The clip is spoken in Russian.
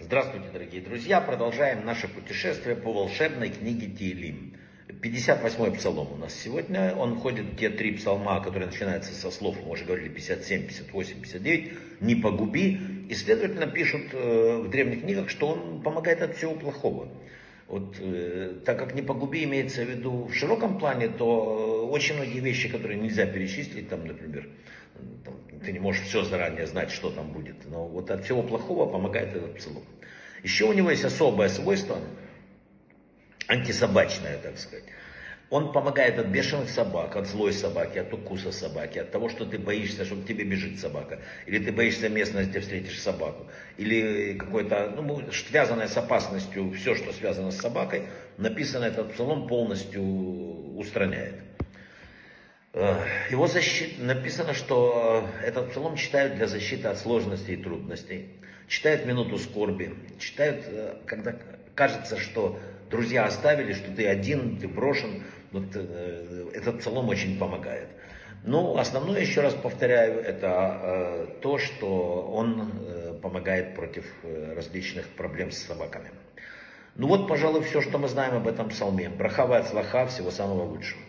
Здравствуйте, дорогие друзья! Продолжаем наше путешествие по волшебной книге Тиелим. 58-й псалом у нас сегодня. Он входит в те три псалма, которые начинаются со слов, мы уже говорили, 57, 58, 59. «Не погуби». И, следовательно, пишут э, в древних книгах, что он помогает от всего плохого. Вот, э, так как «не погуби» имеется в виду в широком плане, то очень многие вещи, которые нельзя перечислить, там, например, там, ты не можешь все заранее знать, что там будет. Но вот от всего плохого помогает этот псалом. Еще у него есть особое свойство – антисобачное, так сказать. Он помогает от бешеных собак, от злой собаки, от укуса собаки, от того, что ты боишься, что к тебе бежит собака. Или ты боишься местности, где встретишь собаку. Или какое-то, ну, связанное с опасностью, все, что связано с собакой, написано этот псалом полностью устраняет. Э, его защит... написано, что этот псалом читают для защиты от сложностей и трудностей. Читают минуту скорби. Читают, э, когда кажется, что друзья оставили, что ты один, ты брошен. Вот, э, этот псалом очень помогает. Но основное, еще раз повторяю, это то, что он помогает против различных проблем с собаками. Ну вот, пожалуй, все, что мы знаем об этом псалме. Брахава от слаха, всего самого лучшего.